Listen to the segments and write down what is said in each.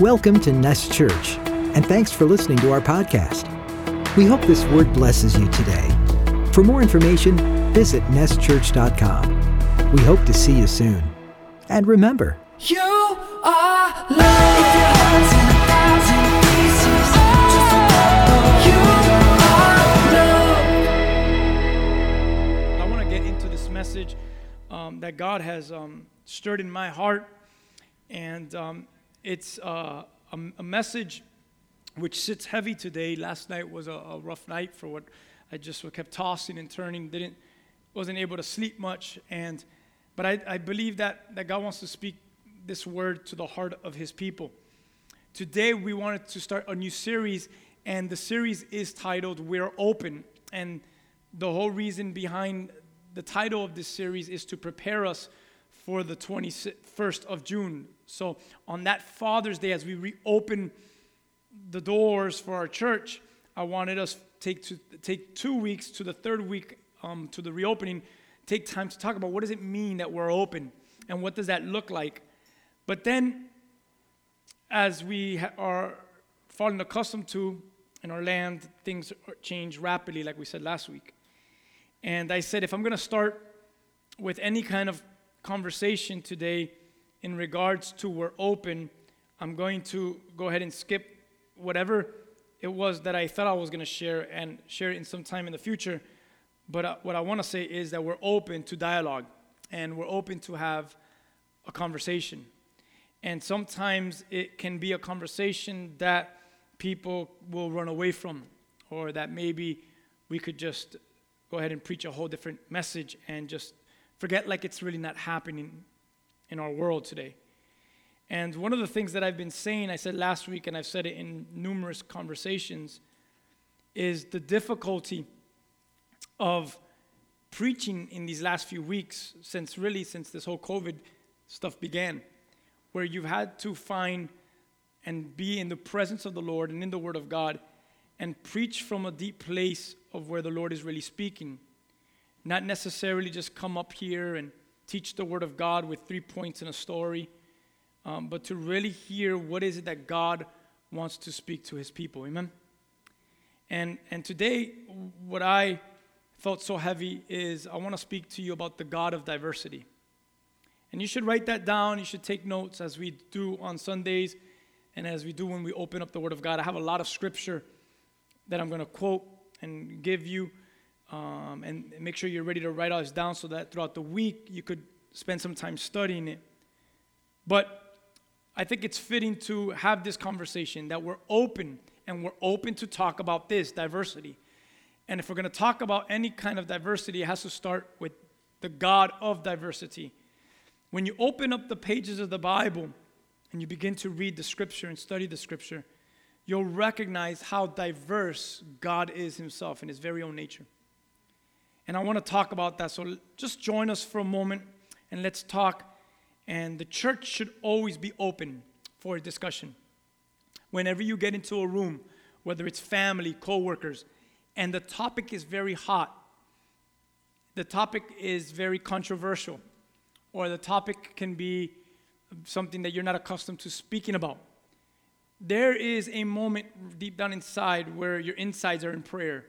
Welcome to Nest Church, and thanks for listening to our podcast. We hope this word blesses you today. For more information, visit nestchurch.com. We hope to see you soon. And remember, You are love. If your heart's in a thousand pieces, just remember, you are love. I want to get into this message um, that God has um, stirred in my heart, and um, it's uh, a, a message which sits heavy today. Last night was a, a rough night for what I just kept tossing and turning. Didn't wasn't able to sleep much, and but I, I believe that that God wants to speak this word to the heart of His people. Today, we wanted to start a new series, and the series is titled We're Open. And the whole reason behind the title of this series is to prepare us for the 21st of June. So, on that Father's Day, as we reopen the doors for our church, I wanted us take to take two weeks to the third week um, to the reopening, take time to talk about what does it mean that we're open and what does that look like. But then as we ha- are falling accustomed to in our land, things change rapidly, like we said last week. And I said, if I'm going to start with any kind of conversation today in regards to we're open, I'm going to go ahead and skip whatever it was that I thought I was going to share and share it in some time in the future. But uh, what I want to say is that we're open to dialogue and we're open to have a conversation. And sometimes it can be a conversation that people will run away from, or that maybe we could just go ahead and preach a whole different message and just forget like it's really not happening in our world today. And one of the things that I've been saying, I said last week, and I've said it in numerous conversations, is the difficulty of preaching in these last few weeks, since really since this whole COVID stuff began, where you've had to find and be in the presence of the Lord and in the Word of God and preach from a deep place of where the Lord is really speaking. Not necessarily just come up here and teach the Word of God with three points in a story, um, but to really hear what is it that God wants to speak to His people. Amen? And, and today, what I felt so heavy is I want to speak to you about the God of diversity. And you should write that down. You should take notes as we do on Sundays and as we do when we open up the Word of God. I have a lot of scripture that I'm going to quote and give you. Um, and make sure you're ready to write all this down so that throughout the week you could spend some time studying it. But I think it's fitting to have this conversation that we're open and we're open to talk about this diversity. And if we're going to talk about any kind of diversity, it has to start with the God of diversity. When you open up the pages of the Bible and you begin to read the scripture and study the scripture, you'll recognize how diverse God is Himself in His very own nature. And I want to talk about that. So just join us for a moment and let's talk. And the church should always be open for discussion. Whenever you get into a room, whether it's family, coworkers, and the topic is very hot, the topic is very controversial, or the topic can be something that you're not accustomed to speaking about. There is a moment deep down inside where your insides are in prayer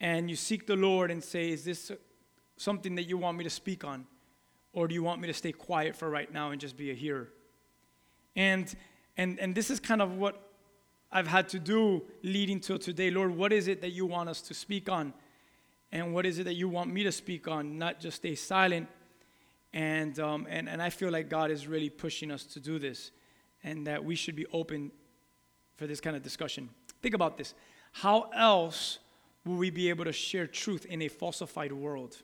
and you seek the Lord and say, Is this something that you want me to speak on? Or do you want me to stay quiet for right now and just be a hearer? And, and, and this is kind of what I've had to do leading till today. Lord, what is it that you want us to speak on? And what is it that you want me to speak on? Not just stay silent. And, um, and, and I feel like God is really pushing us to do this and that we should be open for this kind of discussion. Think about this. How else will we be able to share truth in a falsified world?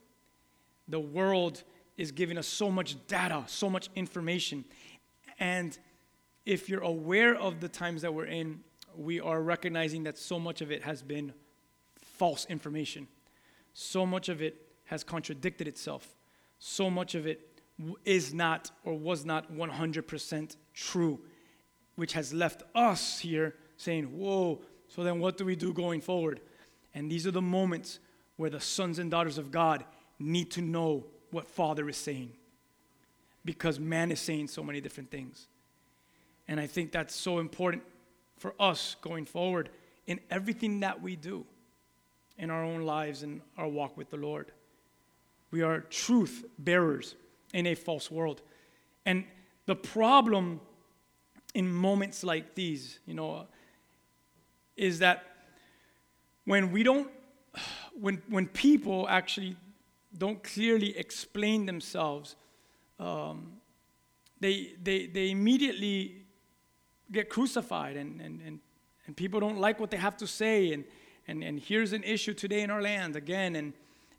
The world is giving us so much data, so much information. And if you're aware of the times that we're in, we are recognizing that so much of it has been false information. So much of it has contradicted itself. So much of it is not or was not 100% true, which has left us here saying, Whoa, so then what do we do going forward? And these are the moments where the sons and daughters of God need to know what Father is saying because man is saying so many different things. And I think that's so important for us going forward in everything that we do in our own lives and our walk with the Lord. We are truth bearers in a false world. And the problem in moments like these, you know, is that when we don't, when, when people actually don't clearly explain themselves, um, they, they, they immediately get crucified and, and, and, and people don't like what they have to say. And, and, and here's an issue today in our land again. And,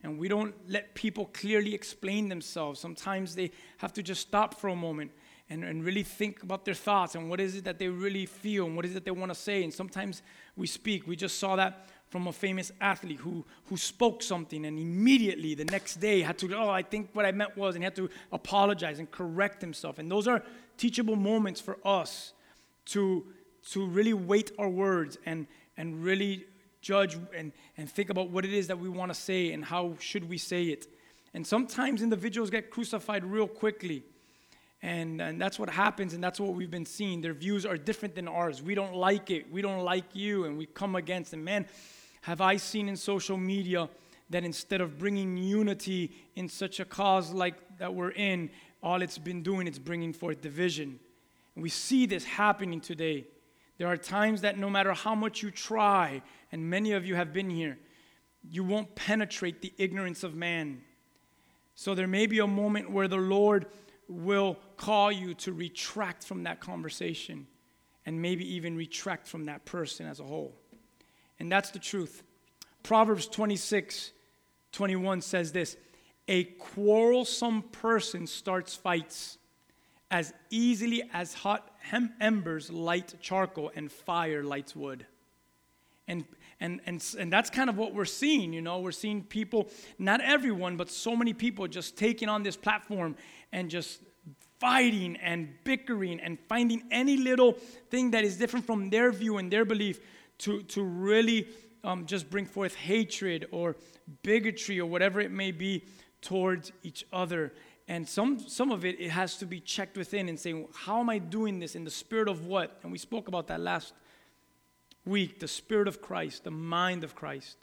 and we don't let people clearly explain themselves. Sometimes they have to just stop for a moment and, and really think about their thoughts and what is it that they really feel and what is it they want to say. And sometimes we speak. We just saw that from a famous athlete who, who spoke something and immediately the next day had to, oh, I think what I meant was, and he had to apologize and correct himself. And those are teachable moments for us to, to really weight our words and, and really judge and, and think about what it is that we want to say and how should we say it. And sometimes individuals get crucified real quickly. And, and that's what happens, and that's what we've been seeing. Their views are different than ours. We don't like it. We don't like you, and we come against them. Man, have I seen in social media that instead of bringing unity in such a cause like that we're in, all it's been doing is bringing forth division. And we see this happening today. There are times that no matter how much you try, and many of you have been here, you won't penetrate the ignorance of man. So there may be a moment where the Lord will call you to retract from that conversation and maybe even retract from that person as a whole. And that's the truth. Proverbs 26 21 says this A quarrelsome person starts fights as easily as hot hem- embers light charcoal and fire lights wood. And, and, and, and that's kind of what we're seeing, you know. We're seeing people, not everyone, but so many people just taking on this platform and just fighting and bickering and finding any little thing that is different from their view and their belief to, to really um, just bring forth hatred or bigotry or whatever it may be towards each other. And some, some of it, it has to be checked within and saying, how am I doing this in the spirit of what? And we spoke about that last week the spirit of Christ, the mind of Christ.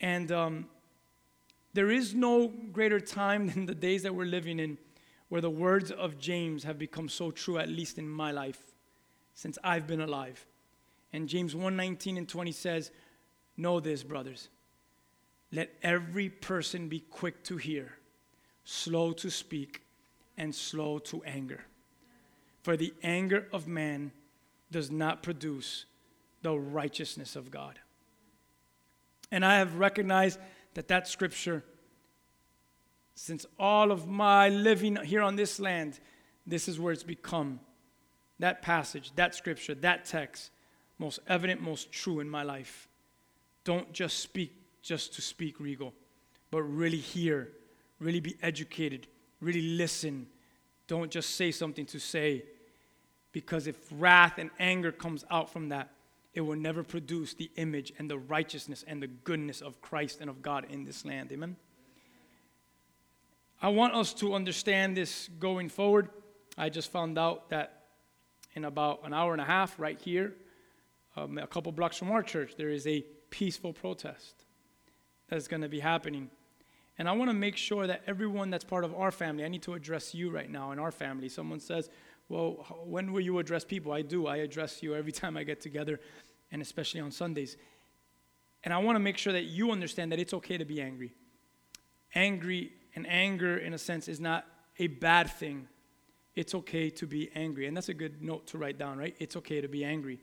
And um, there is no greater time than the days that we're living in where the words of James have become so true, at least in my life, since I've been alive. And James 1:19 and 20 says, Know this, brothers. Let every person be quick to hear, slow to speak, and slow to anger. For the anger of man does not produce the righteousness of God. And I have recognized that that scripture, since all of my living here on this land, this is where it's become that passage, that scripture, that text, most evident, most true in my life. Don't just speak just to speak regal, but really hear, really be educated, really listen. Don't just say something to say. Because if wrath and anger comes out from that, it will never produce the image and the righteousness and the goodness of Christ and of God in this land. Amen. I want us to understand this going forward. I just found out that in about an hour and a half, right here, um, a couple blocks from our church, there is a peaceful protest that's going to be happening. And I want to make sure that everyone that's part of our family, I need to address you right now in our family. Someone says, Well, when will you address people? I do. I address you every time I get together, and especially on Sundays. And I want to make sure that you understand that it's okay to be angry. Angry and anger, in a sense, is not a bad thing. It's okay to be angry. And that's a good note to write down, right? It's okay to be angry.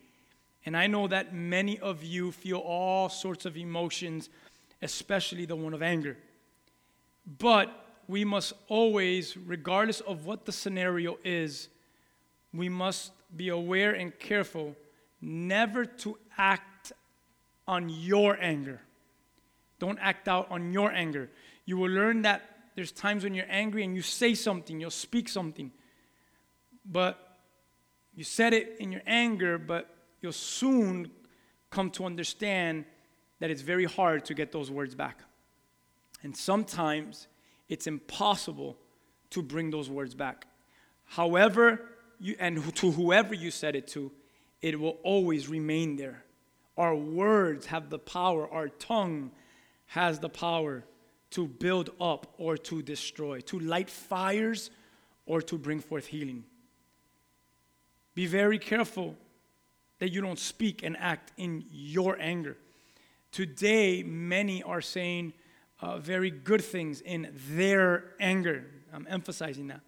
And I know that many of you feel all sorts of emotions, especially the one of anger. But we must always, regardless of what the scenario is, we must be aware and careful never to act on your anger. Don't act out on your anger. You will learn that there's times when you're angry and you say something, you'll speak something, but you said it in your anger, but you'll soon come to understand that it's very hard to get those words back. And sometimes it's impossible to bring those words back. However, you, and to whoever you said it to, it will always remain there. Our words have the power, our tongue has the power to build up or to destroy, to light fires or to bring forth healing. Be very careful that you don't speak and act in your anger. Today, many are saying uh, very good things in their anger. I'm emphasizing that.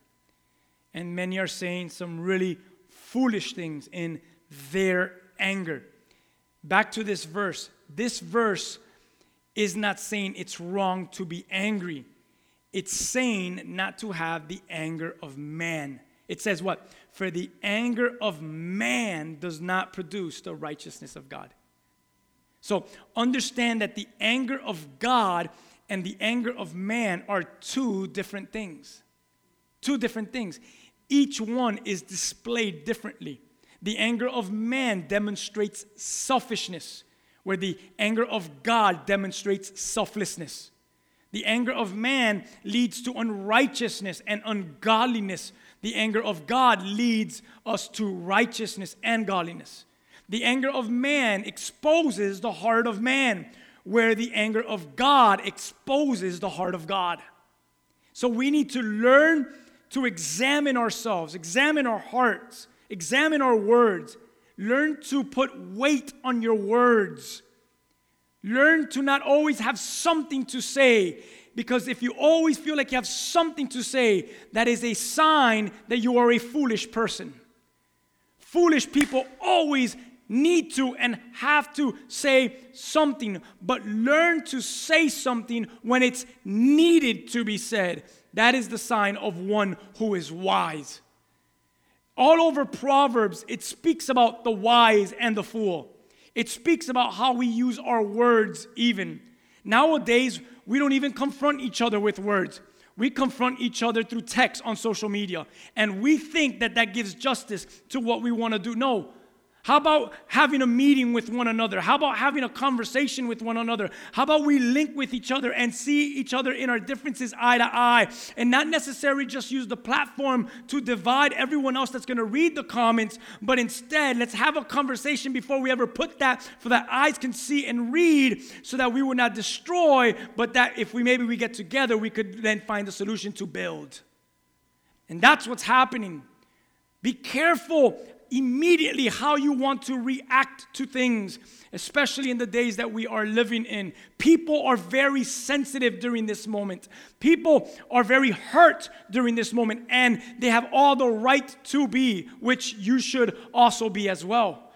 And many are saying some really foolish things in their anger. Back to this verse. This verse is not saying it's wrong to be angry, it's saying not to have the anger of man. It says what? For the anger of man does not produce the righteousness of God. So understand that the anger of God and the anger of man are two different things. Two different things. Each one is displayed differently. The anger of man demonstrates selfishness, where the anger of God demonstrates selflessness. The anger of man leads to unrighteousness and ungodliness. The anger of God leads us to righteousness and godliness. The anger of man exposes the heart of man, where the anger of God exposes the heart of God. So we need to learn to examine ourselves, examine our hearts, examine our words. Learn to put weight on your words. Learn to not always have something to say, because if you always feel like you have something to say, that is a sign that you are a foolish person. Foolish people always need to and have to say something, but learn to say something when it's needed to be said. That is the sign of one who is wise. All over Proverbs, it speaks about the wise and the fool. It speaks about how we use our words, even. Nowadays, we don't even confront each other with words. We confront each other through text on social media. And we think that that gives justice to what we want to do. No, how about having a meeting with one another? How about having a conversation with one another? How about we link with each other and see each other in our differences eye to eye and not necessarily just use the platform to divide everyone else that's going to read the comments, but instead let's have a conversation before we ever put that for that eyes can see and read so that we will not destroy, but that if we maybe we get together, we could then find a solution to build. And that's what's happening. Be careful immediately how you want to react to things, especially in the days that we are living in. People are very sensitive during this moment. People are very hurt during this moment, and they have all the right to be, which you should also be as well.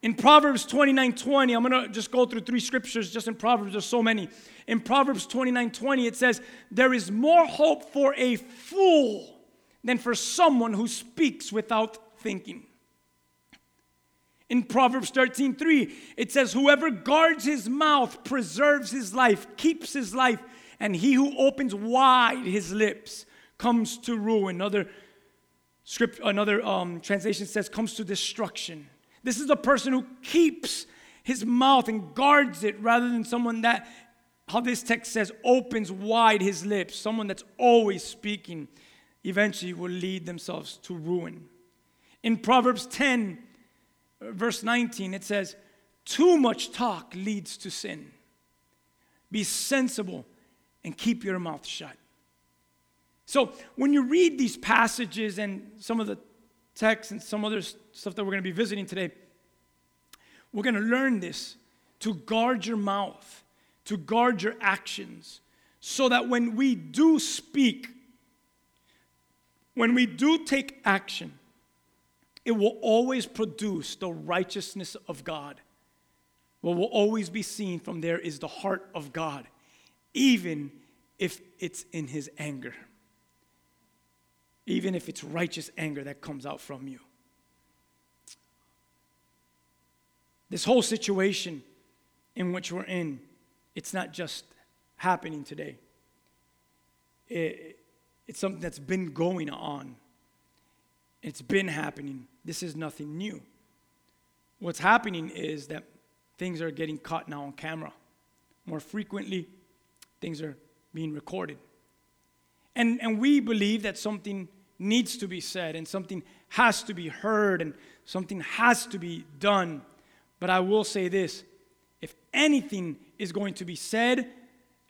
In Proverbs 29 20, I'm gonna just go through three scriptures just in Proverbs, there's so many. In Proverbs 29 20, it says, There is more hope for a fool than for someone who speaks without thinking. In Proverbs 13 3, it says, Whoever guards his mouth preserves his life, keeps his life, and he who opens wide his lips comes to ruin. Another script, another um, translation says, comes to destruction. This is the person who keeps his mouth and guards it rather than someone that, how this text says, opens wide his lips. Someone that's always speaking eventually will lead themselves to ruin. In Proverbs 10, verse 19, it says, Too much talk leads to sin. Be sensible and keep your mouth shut. So, when you read these passages and some of the texts and some other stuff that we're going to be visiting today, we're going to learn this to guard your mouth, to guard your actions, so that when we do speak, when we do take action, it will always produce the righteousness of God. What will always be seen from there is the heart of God, even if it's in his anger, even if it's righteous anger that comes out from you. This whole situation in which we're in, it's not just happening today. It, it's something that's been going on. It's been happening this is nothing new. What's happening is that things are getting caught now on camera. More frequently, things are being recorded. And, and we believe that something needs to be said and something has to be heard and something has to be done. But I will say this if anything is going to be said,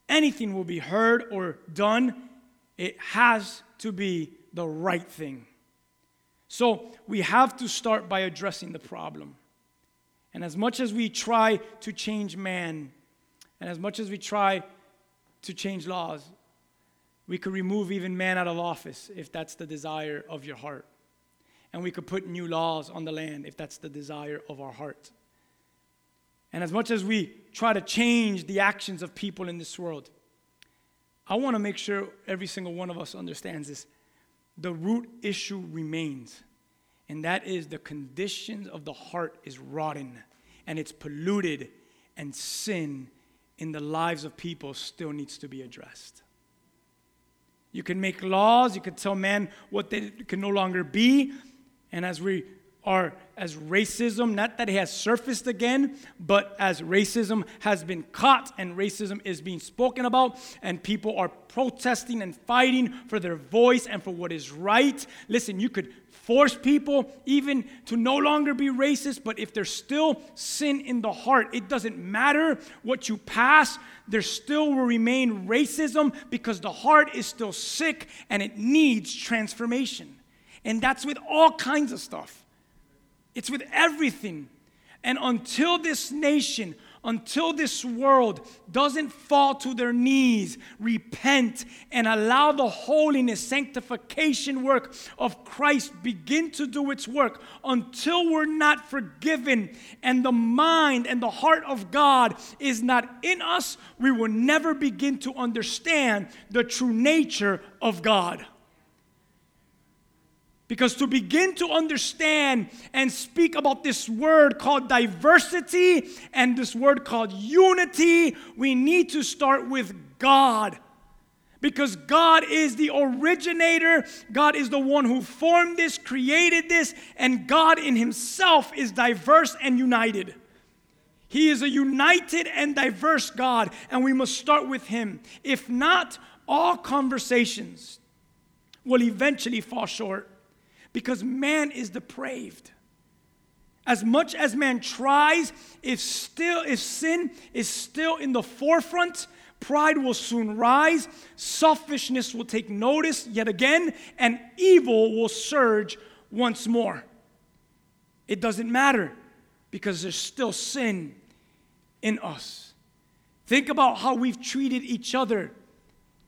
anything will be heard or done, it has to be the right thing. So we have to start by addressing the problem. And as much as we try to change man, and as much as we try to change laws, we could remove even man out of office if that's the desire of your heart. And we could put new laws on the land if that's the desire of our heart. And as much as we try to change the actions of people in this world, I want to make sure every single one of us understands this. The root issue remains, and that is the conditions of the heart is rotten and it's polluted, and sin in the lives of people still needs to be addressed. You can make laws, you can tell men what they can no longer be. And as we are, as racism, not that it has surfaced again, but as racism has been caught and racism is being spoken about, and people are protesting and fighting for their voice and for what is right. Listen, you could force people even to no longer be racist, but if there's still sin in the heart, it doesn't matter what you pass, there still will remain racism because the heart is still sick and it needs transformation. And that's with all kinds of stuff, it's with everything. And until this nation until this world doesn't fall to their knees, repent, and allow the holiness, sanctification work of Christ begin to do its work, until we're not forgiven and the mind and the heart of God is not in us, we will never begin to understand the true nature of God. Because to begin to understand and speak about this word called diversity and this word called unity, we need to start with God. Because God is the originator, God is the one who formed this, created this, and God in Himself is diverse and united. He is a united and diverse God, and we must start with Him. If not, all conversations will eventually fall short because man is depraved. As much as man tries, if still if sin is still in the forefront, pride will soon rise, selfishness will take notice yet again, and evil will surge once more. It doesn't matter because there's still sin in us. Think about how we've treated each other.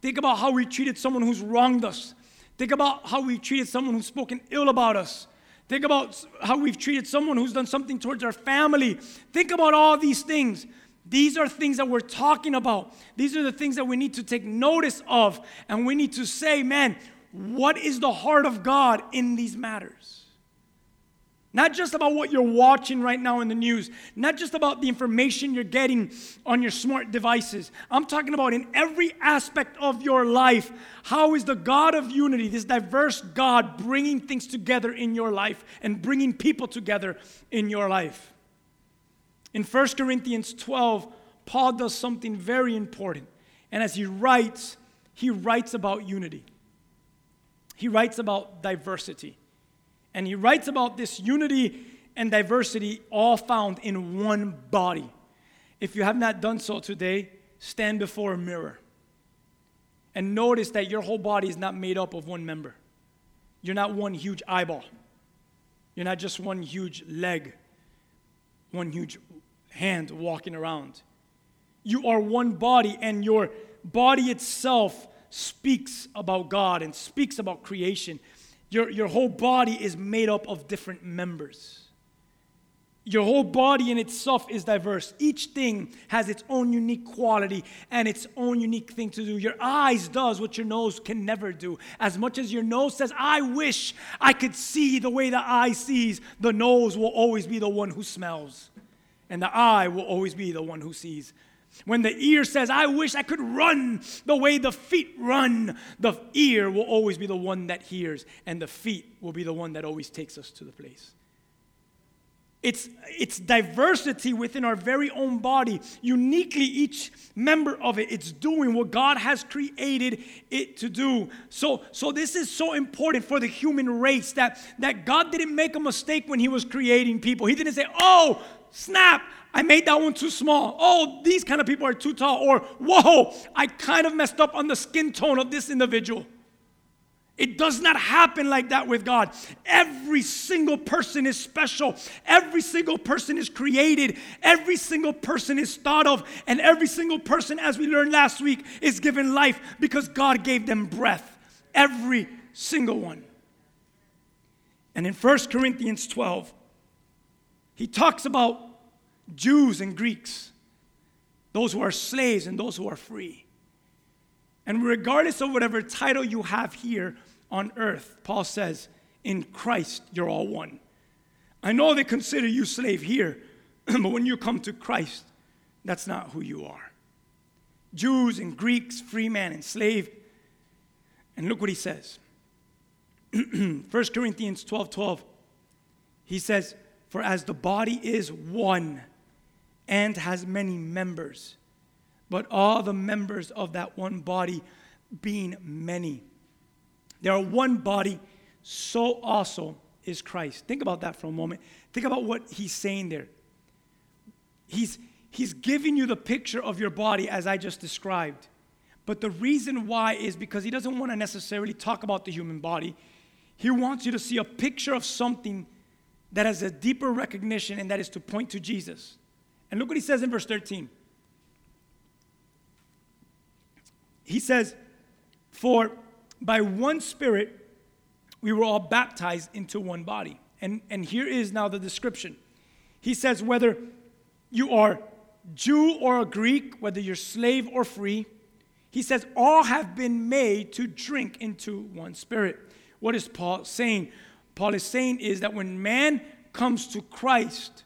Think about how we treated someone who's wronged us. Think about how we've treated someone who's spoken ill about us. Think about how we've treated someone who's done something towards our family. Think about all these things. These are things that we're talking about. These are the things that we need to take notice of. And we need to say, man, what is the heart of God in these matters? Not just about what you're watching right now in the news, not just about the information you're getting on your smart devices. I'm talking about in every aspect of your life. How is the God of unity, this diverse God, bringing things together in your life and bringing people together in your life? In 1 Corinthians 12, Paul does something very important. And as he writes, he writes about unity, he writes about diversity. And he writes about this unity and diversity all found in one body. If you have not done so today, stand before a mirror and notice that your whole body is not made up of one member. You're not one huge eyeball. You're not just one huge leg, one huge hand walking around. You are one body, and your body itself speaks about God and speaks about creation. Your, your whole body is made up of different members. Your whole body in itself is diverse. Each thing has its own unique quality and its own unique thing to do. Your eyes does what your nose can never do. As much as your nose says, "I wish I could see the way the eye sees," the nose will always be the one who smells, and the eye will always be the one who sees. When the ear says, I wish I could run the way the feet run, the ear will always be the one that hears, and the feet will be the one that always takes us to the place. It's, it's diversity within our very own body. Uniquely, each member of it, it's doing what God has created it to do. So, so this is so important for the human race that, that God didn't make a mistake when He was creating people. He didn't say, oh, snap, I made that one too small. Oh, these kind of people are too tall. Or, whoa, I kind of messed up on the skin tone of this individual. It does not happen like that with God. Every single person is special. Every single person is created. Every single person is thought of. And every single person, as we learned last week, is given life because God gave them breath. Every single one. And in 1 Corinthians 12, he talks about Jews and Greeks, those who are slaves and those who are free. And regardless of whatever title you have here, on earth, Paul says, in Christ, you're all one. I know they consider you slave here, but when you come to Christ, that's not who you are. Jews and Greeks, free man and slave. And look what he says. 1 Corinthians 12 12. He says, For as the body is one and has many members, but all the members of that one body being many they are one body, so also is Christ. Think about that for a moment. Think about what he's saying there. He's, he's giving you the picture of your body as I just described. But the reason why is because he doesn't want to necessarily talk about the human body. He wants you to see a picture of something that has a deeper recognition, and that is to point to Jesus. And look what he says in verse 13. He says, For by one Spirit, we were all baptized into one body. And, and here is now the description. He says, whether you are Jew or a Greek, whether you're slave or free, he says, all have been made to drink into one spirit. What is Paul saying? Paul is saying is that when man comes to Christ,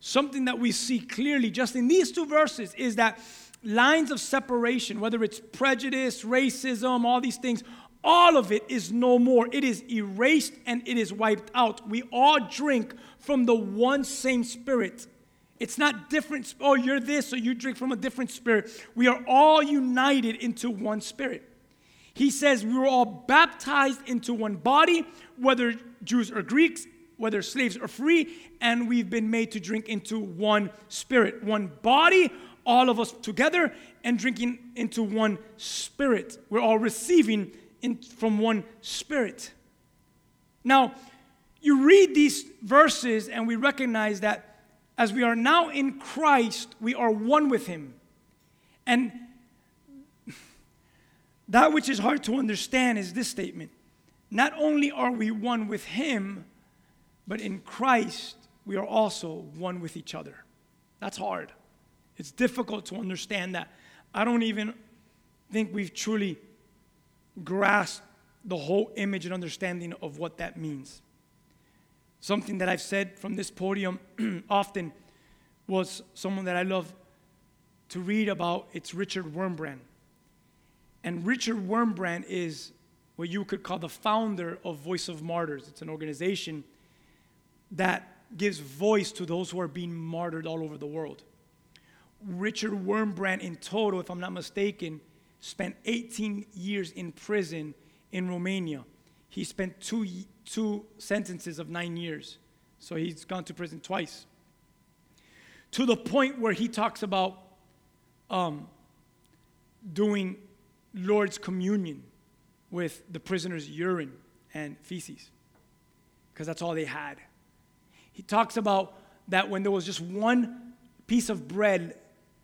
something that we see clearly just in these two verses is that lines of separation, whether it's prejudice, racism, all these things, all of it is no more. It is erased and it is wiped out. We all drink from the one same spirit. It's not different, oh, you're this, or you drink from a different spirit. We are all united into one spirit. He says we were all baptized into one body, whether Jews or Greeks, whether slaves or free, and we've been made to drink into one spirit, one body, all of us together, and drinking into one spirit. We're all receiving in, from one spirit. Now, you read these verses and we recognize that as we are now in Christ, we are one with Him. And that which is hard to understand is this statement Not only are we one with Him, but in Christ, we are also one with each other. That's hard. It's difficult to understand that. I don't even think we've truly grasped the whole image and understanding of what that means. Something that I've said from this podium often was someone that I love to read about. It's Richard Wurmbrand. And Richard Wurmbrand is what you could call the founder of Voice of Martyrs. It's an organization that gives voice to those who are being martyred all over the world. Richard Wurmbrand, in total, if I'm not mistaken, spent 18 years in prison in Romania. He spent two, two sentences of nine years. So he's gone to prison twice. To the point where he talks about um, doing Lord's communion with the prisoner's urine and feces, because that's all they had. He talks about that when there was just one piece of bread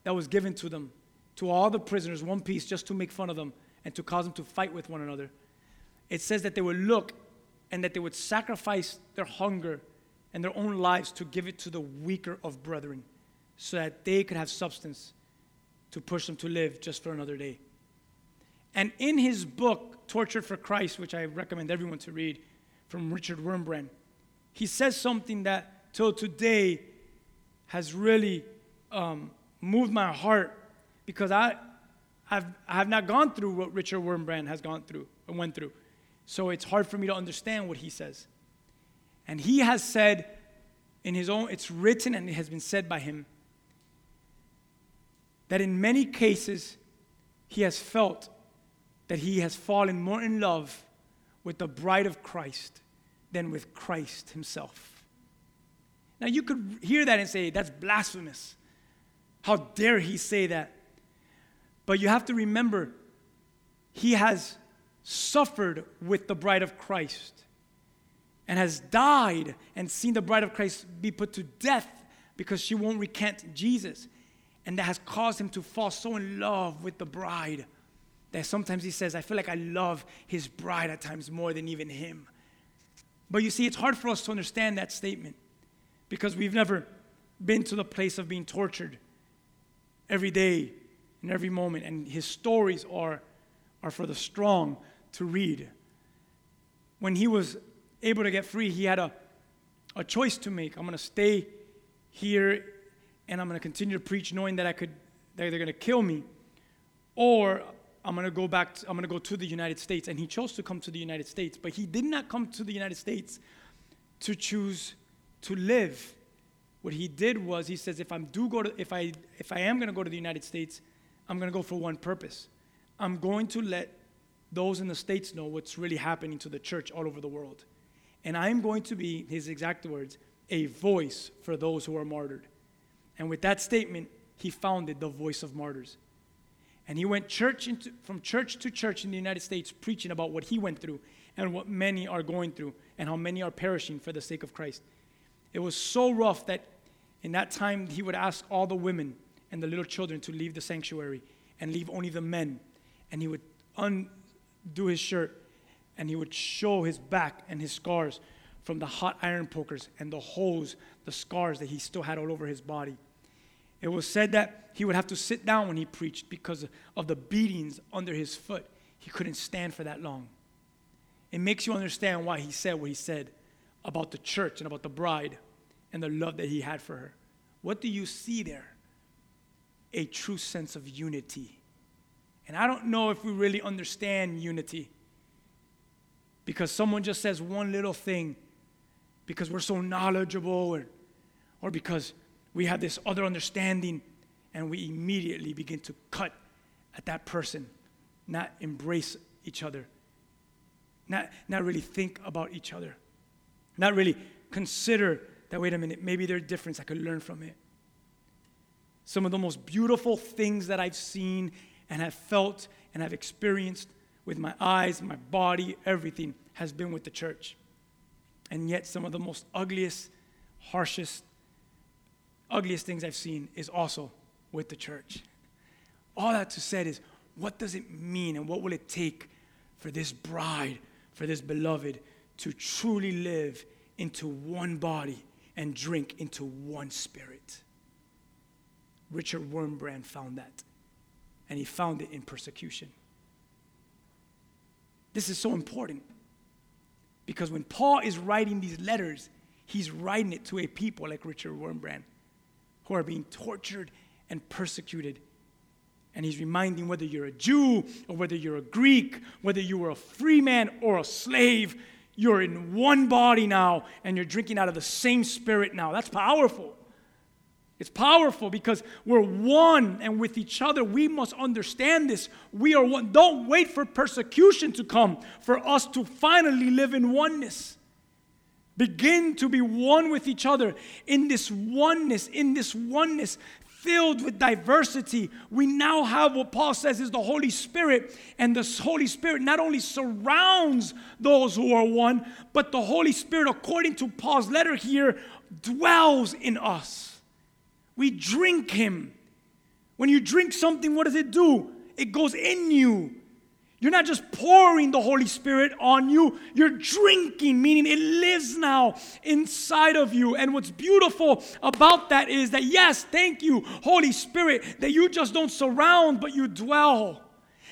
that was given to them, to all the prisoners, one piece, just to make fun of them and to cause them to fight with one another. It says that they would look and that they would sacrifice their hunger and their own lives to give it to the weaker of brethren so that they could have substance to push them to live just for another day. And in his book, Tortured for Christ, which I recommend everyone to read from Richard Wurmbrand, he says something that till today has really um, moved my heart because I, I've, I have not gone through what Richard Wurmbrand has gone through and went through. So it's hard for me to understand what he says. And he has said in his own, it's written and it has been said by him that in many cases he has felt that he has fallen more in love with the bride of Christ than with Christ himself. Now you could hear that and say, that's blasphemous. How dare he say that? But you have to remember, he has suffered with the bride of Christ and has died and seen the bride of Christ be put to death because she won't recant Jesus. And that has caused him to fall so in love with the bride that sometimes he says, I feel like I love his bride at times more than even him. But you see, it's hard for us to understand that statement because we've never been to the place of being tortured every day and every moment. And his stories are, are for the strong to read. When he was able to get free, he had a, a choice to make. I'm going to stay here and I'm going to continue to preach knowing that I could that they're going to kill me or I'm going to go back to, I'm going to go to the United States and he chose to come to the United States but he did not come to the United States to choose to live. What he did was he says if I'm do go to if I if I am going to go to the United States I'm going to go for one purpose. I'm going to let those in the states know what's really happening to the church all over the world. And I'm going to be his exact words a voice for those who are martyred. And with that statement, he founded the Voice of Martyrs. And he went church into, from church to church in the United States preaching about what he went through and what many are going through and how many are perishing for the sake of Christ. It was so rough that in that time he would ask all the women and the little children to leave the sanctuary and leave only the men. And he would undo his shirt and he would show his back and his scars from the hot iron pokers and the holes, the scars that he still had all over his body. It was said that he would have to sit down when he preached because of the beatings under his foot. He couldn't stand for that long. It makes you understand why he said what he said about the church and about the bride and the love that he had for her. What do you see there? A true sense of unity. And I don't know if we really understand unity because someone just says one little thing because we're so knowledgeable or, or because we have this other understanding and we immediately begin to cut at that person, not embrace each other, not, not really think about each other, not really consider that, wait a minute, maybe there's difference, I could learn from it. Some of the most beautiful things that I've seen and have felt and have experienced with my eyes, my body, everything has been with the church. And yet, some of the most ugliest, harshest, ugliest things I've seen is also with the church. All that to say is, what does it mean and what will it take for this bride, for this beloved, to truly live into one body and drink into one spirit? Richard Wurmbrand found that, and he found it in persecution. This is so important because when Paul is writing these letters, he's writing it to a people like Richard Wurmbrand who are being tortured and persecuted. And he's reminding whether you're a Jew or whether you're a Greek, whether you were a free man or a slave, you're in one body now and you're drinking out of the same spirit now. That's powerful. It's powerful because we're one and with each other. We must understand this. We are one. Don't wait for persecution to come for us to finally live in oneness. Begin to be one with each other in this oneness, in this oneness filled with diversity. We now have what Paul says is the Holy Spirit, and the Holy Spirit not only surrounds those who are one, but the Holy Spirit, according to Paul's letter here, dwells in us. We drink Him. When you drink something, what does it do? It goes in you. You're not just pouring the Holy Spirit on you, you're drinking, meaning it lives now inside of you. And what's beautiful about that is that, yes, thank you, Holy Spirit, that you just don't surround, but you dwell.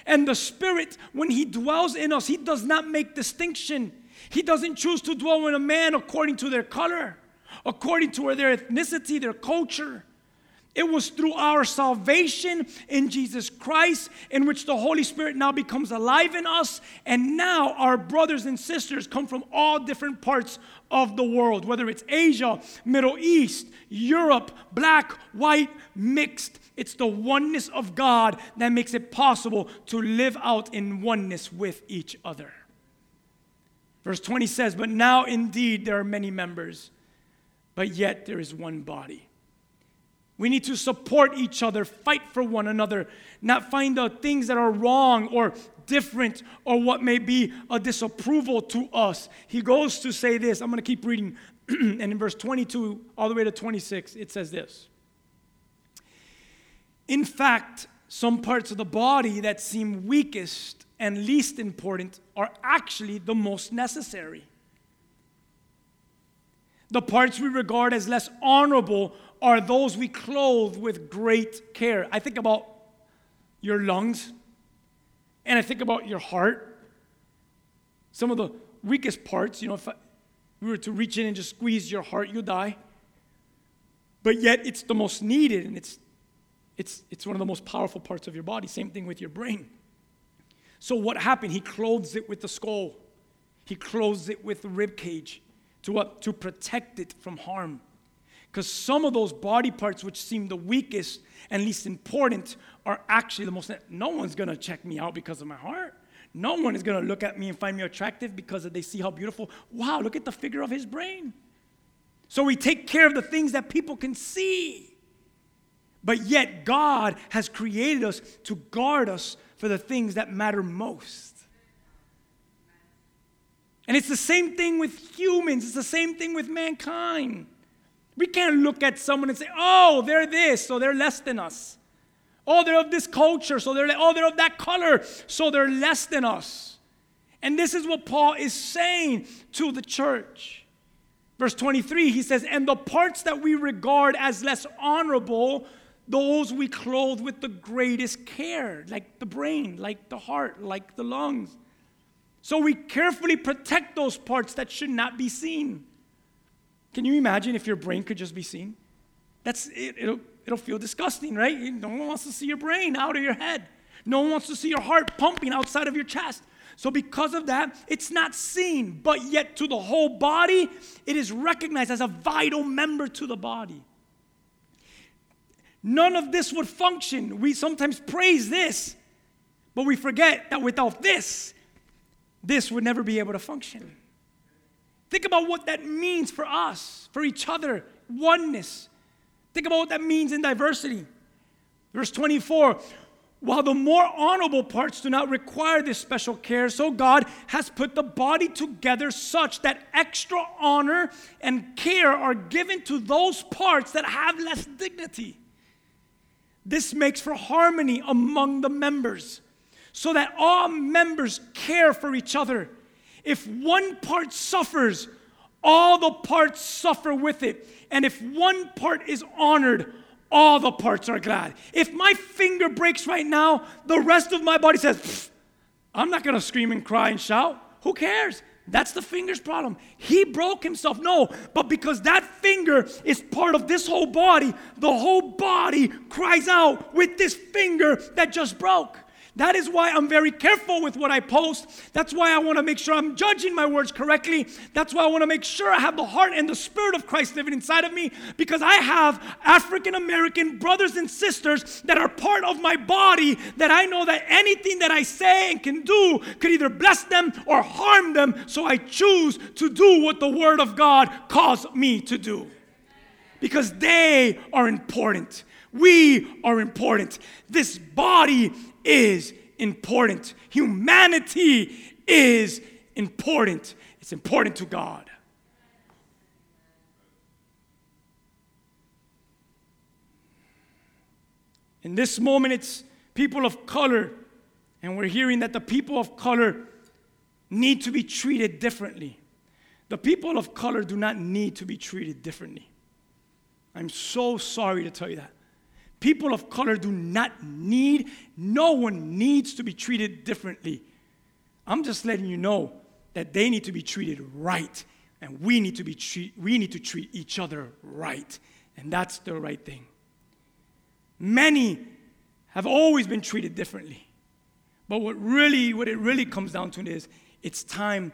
And the Spirit, when He dwells in us, He does not make distinction. He doesn't choose to dwell in a man according to their color, according to their ethnicity, their culture. It was through our salvation in Jesus Christ, in which the Holy Spirit now becomes alive in us. And now our brothers and sisters come from all different parts of the world, whether it's Asia, Middle East, Europe, black, white, mixed. It's the oneness of God that makes it possible to live out in oneness with each other. Verse 20 says, But now indeed there are many members, but yet there is one body. We need to support each other, fight for one another, not find the things that are wrong or different or what may be a disapproval to us. He goes to say this. I'm going to keep reading. and in verse 22 all the way to 26, it says this In fact, some parts of the body that seem weakest and least important are actually the most necessary. The parts we regard as less honorable are those we clothe with great care. I think about your lungs, and I think about your heart. Some of the weakest parts, you know, if we were to reach in and just squeeze your heart, you die. But yet it's the most needed, and it's, it's, it's one of the most powerful parts of your body. Same thing with your brain. So what happened? He clothes it with the skull. He clothes it with the rib cage to what? To protect it from harm. Because some of those body parts, which seem the weakest and least important, are actually the most. No one's gonna check me out because of my heart. No one is gonna look at me and find me attractive because they see how beautiful. Wow, look at the figure of his brain. So we take care of the things that people can see. But yet, God has created us to guard us for the things that matter most. And it's the same thing with humans, it's the same thing with mankind. We can't look at someone and say, oh, they're this, so they're less than us. Oh, they're of this culture, so they're, oh, they're of that color, so they're less than us. And this is what Paul is saying to the church. Verse 23, he says, And the parts that we regard as less honorable, those we clothe with the greatest care, like the brain, like the heart, like the lungs. So we carefully protect those parts that should not be seen. Can you imagine if your brain could just be seen? That's it, it'll, it'll feel disgusting, right? No one wants to see your brain out of your head. No one wants to see your heart pumping outside of your chest. So, because of that, it's not seen, but yet to the whole body, it is recognized as a vital member to the body. None of this would function. We sometimes praise this, but we forget that without this, this would never be able to function. Think about what that means for us, for each other, oneness. Think about what that means in diversity. Verse 24 While the more honorable parts do not require this special care, so God has put the body together such that extra honor and care are given to those parts that have less dignity. This makes for harmony among the members so that all members care for each other if one part suffers, all the parts suffer with it. And if one part is honored, all the parts are glad. If my finger breaks right now, the rest of my body says, I'm not gonna scream and cry and shout. Who cares? That's the finger's problem. He broke himself. No, but because that finger is part of this whole body, the whole body cries out with this finger that just broke. That is why I'm very careful with what I post. That's why I want to make sure I'm judging my words correctly. That's why I want to make sure I have the heart and the spirit of Christ living inside of me because I have African American brothers and sisters that are part of my body that I know that anything that I say and can do could either bless them or harm them. So I choose to do what the Word of God calls me to do because they are important. We are important. This body is important. Humanity is important. It's important to God. In this moment, it's people of color, and we're hearing that the people of color need to be treated differently. The people of color do not need to be treated differently. I'm so sorry to tell you that. People of color do not need, no one needs to be treated differently. I'm just letting you know that they need to be treated right, and we need to be treat, we need to treat each other right, and that's the right thing. Many have always been treated differently. But what really, what it really comes down to is it's time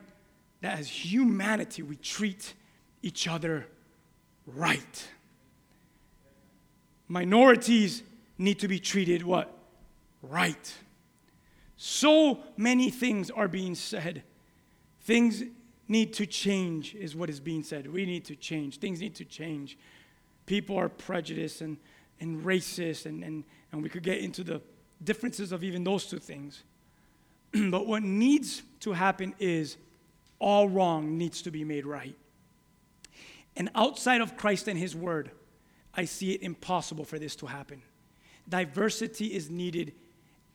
that as humanity we treat each other right. Minorities need to be treated what? Right. So many things are being said. Things need to change, is what is being said. We need to change. Things need to change. People are prejudiced and, and racist, and, and, and we could get into the differences of even those two things. but what needs to happen is all wrong needs to be made right. And outside of Christ and His Word, I see it impossible for this to happen. Diversity is needed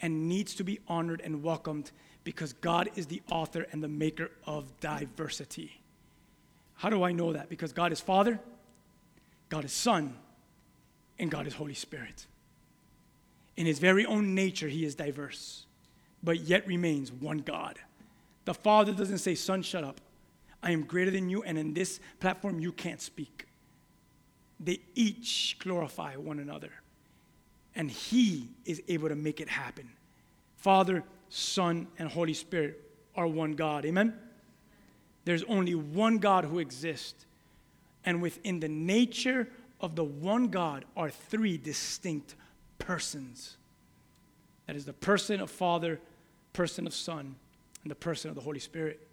and needs to be honored and welcomed because God is the author and the maker of diversity. How do I know that? Because God is Father, God is Son, and God is Holy Spirit. In His very own nature, He is diverse, but yet remains one God. The Father doesn't say, Son, shut up. I am greater than you, and in this platform, you can't speak. They each glorify one another and He is able to make it happen. Father, Son, and Holy Spirit are one God. Amen? There's only one God who exists. And within the nature of the one God are three distinct persons. That is the person of Father, person of Son, and the person of the Holy Spirit.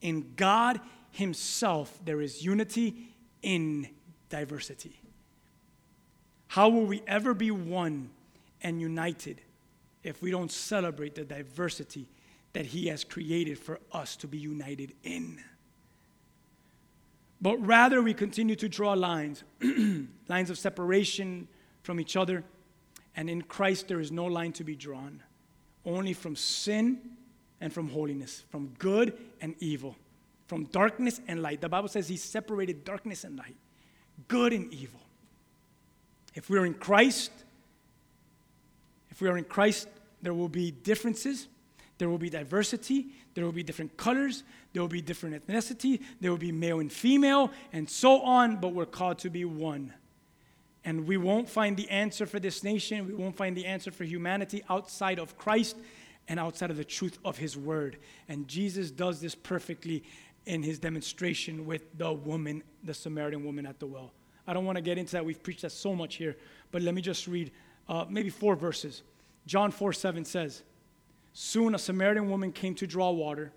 In God Himself, there is unity in diversity. How will we ever be one and united if we don't celebrate the diversity that He has created for us to be united in? But rather, we continue to draw lines, lines of separation from each other. And in Christ, there is no line to be drawn, only from sin and from holiness, from good and evil, from darkness and light. The Bible says He separated darkness and light, good and evil. If we're in Christ, if we are in Christ, there will be differences, there will be diversity, there will be different colors, there will be different ethnicity, there will be male and female, and so on, but we're called to be one. And we won't find the answer for this nation, we won't find the answer for humanity outside of Christ and outside of the truth of His Word. And Jesus does this perfectly in His demonstration with the woman, the Samaritan woman at the well. I don't want to get into that. We've preached that so much here. But let me just read uh, maybe four verses. John 4 7 says, Soon a Samaritan woman came to draw water,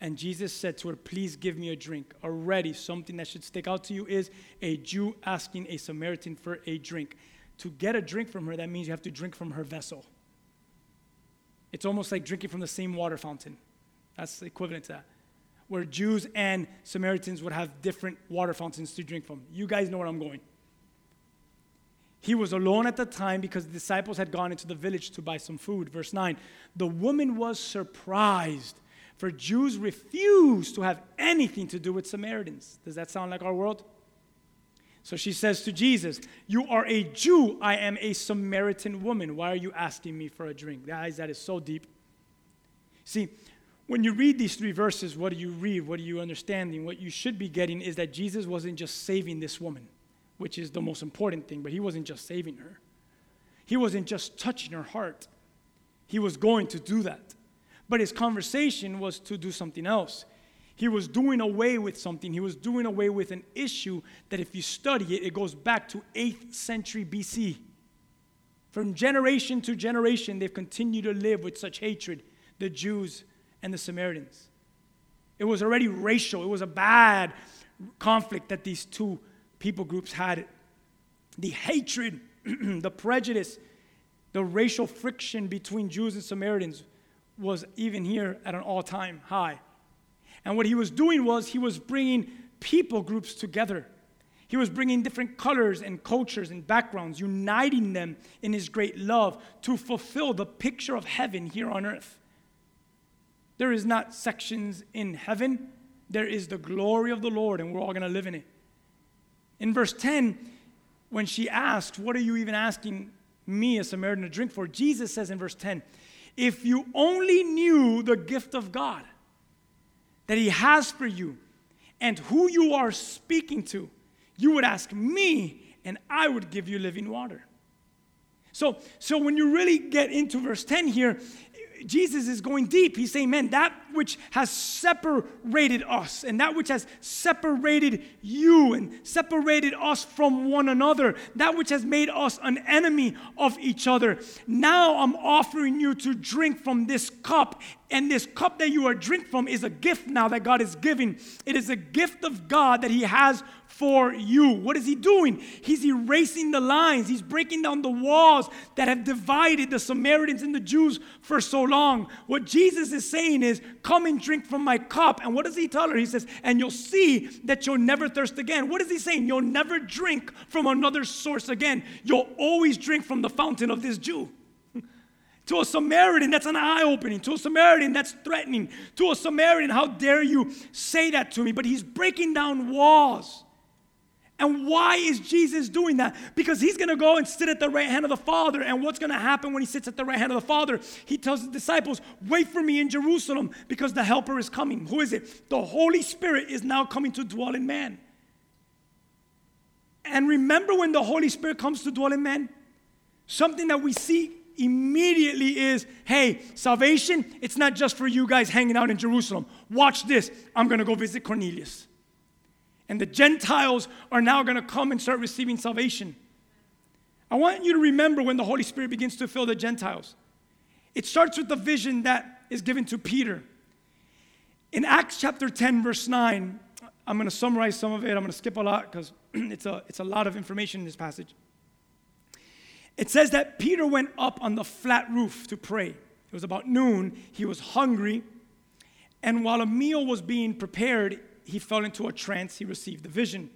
and Jesus said to her, Please give me a drink. Already, something that should stick out to you is a Jew asking a Samaritan for a drink. To get a drink from her, that means you have to drink from her vessel. It's almost like drinking from the same water fountain. That's equivalent to that where Jews and Samaritans would have different water fountains to drink from. You guys know where I'm going. He was alone at the time because the disciples had gone into the village to buy some food. Verse 9 The woman was surprised, for Jews refused to have anything to do with Samaritans. Does that sound like our world? So she says to Jesus, You are a Jew, I am a Samaritan woman. Why are you asking me for a drink? Guys, that is so deep. See, when you read these three verses, what do you read? What are you understanding? What you should be getting is that Jesus wasn't just saving this woman, which is the most important thing, but he wasn't just saving her. He wasn't just touching her heart. He was going to do that. But his conversation was to do something else. He was doing away with something. He was doing away with an issue that, if you study it, it goes back to 8th century BC. From generation to generation, they've continued to live with such hatred, the Jews and the Samaritans. It was already racial, it was a bad conflict that these two people groups had. The hatred, the prejudice, the racial friction between Jews and Samaritans was even here at an all time high. And what he was doing was he was bringing people groups together. He was bringing different colors and cultures and backgrounds, uniting them in his great love to fulfill the picture of heaven here on earth. There is not sections in heaven. There is the glory of the Lord, and we're all going to live in it. In verse 10, when she asked, What are you even asking me, a Samaritan, to drink for? Jesus says in verse 10, If you only knew the gift of God that He has for you and who you are speaking to, you would ask me, and I would give you living water. So, so when you really get into verse 10 here, Jesus is going deep. He's saying, man, that which has separated us and that which has separated you and separated us from one another, that which has made us an enemy of each other. Now I'm offering you to drink from this cup. And this cup that you are drink from is a gift now that God is giving. It is a gift of God that He has for you. What is he doing? He's erasing the lines, he's breaking down the walls that have divided the Samaritans and the Jews for so long. What Jesus is saying is, Come and drink from my cup. And what does he tell her? He says, And you'll see that you'll never thirst again. What is he saying? You'll never drink from another source again. You'll always drink from the fountain of this Jew. To a Samaritan, that's an eye opening. To a Samaritan, that's threatening. To a Samaritan, how dare you say that to me? But he's breaking down walls. And why is Jesus doing that? Because he's going to go and sit at the right hand of the Father. And what's going to happen when he sits at the right hand of the Father? He tells his disciples, Wait for me in Jerusalem because the Helper is coming. Who is it? The Holy Spirit is now coming to dwell in man. And remember when the Holy Spirit comes to dwell in man? Something that we see immediately is hey, salvation, it's not just for you guys hanging out in Jerusalem. Watch this. I'm going to go visit Cornelius. And the Gentiles are now going to come and start receiving salvation. I want you to remember when the Holy Spirit begins to fill the Gentiles. It starts with the vision that is given to Peter. In Acts chapter 10, verse 9, I'm going to summarize some of it. I'm going to skip a lot because it's a, it's a lot of information in this passage. It says that Peter went up on the flat roof to pray. It was about noon. He was hungry. And while a meal was being prepared, he fell into a trance, he received the vision.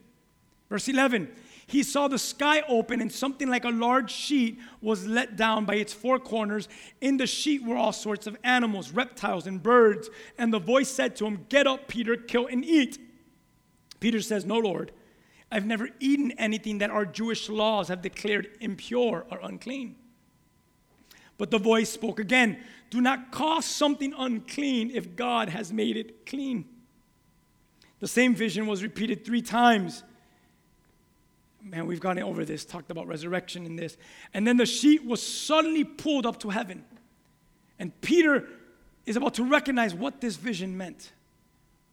Verse 11, he saw the sky open and something like a large sheet was let down by its four corners. In the sheet were all sorts of animals, reptiles, and birds. And the voice said to him, Get up, Peter, kill and eat. Peter says, No, Lord, I've never eaten anything that our Jewish laws have declared impure or unclean. But the voice spoke again Do not call something unclean if God has made it clean. The same vision was repeated three times. Man, we've gone over this, talked about resurrection in this. And then the sheet was suddenly pulled up to heaven. And Peter is about to recognize what this vision meant,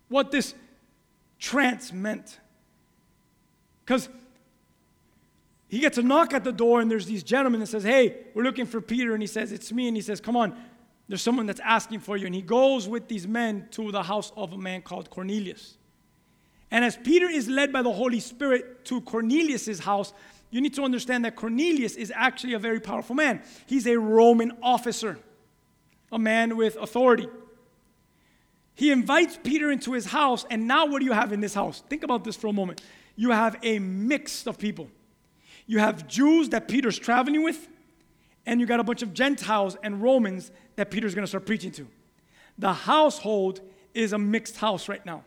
what this trance meant. Because he gets a knock at the door, and there's these gentlemen that says, Hey, we're looking for Peter. And he says, It's me. And he says, Come on, there's someone that's asking for you. And he goes with these men to the house of a man called Cornelius. And as Peter is led by the Holy Spirit to Cornelius' house, you need to understand that Cornelius is actually a very powerful man. He's a Roman officer, a man with authority. He invites Peter into his house, and now what do you have in this house? Think about this for a moment. You have a mix of people. You have Jews that Peter's traveling with, and you got a bunch of Gentiles and Romans that Peter's gonna start preaching to. The household is a mixed house right now.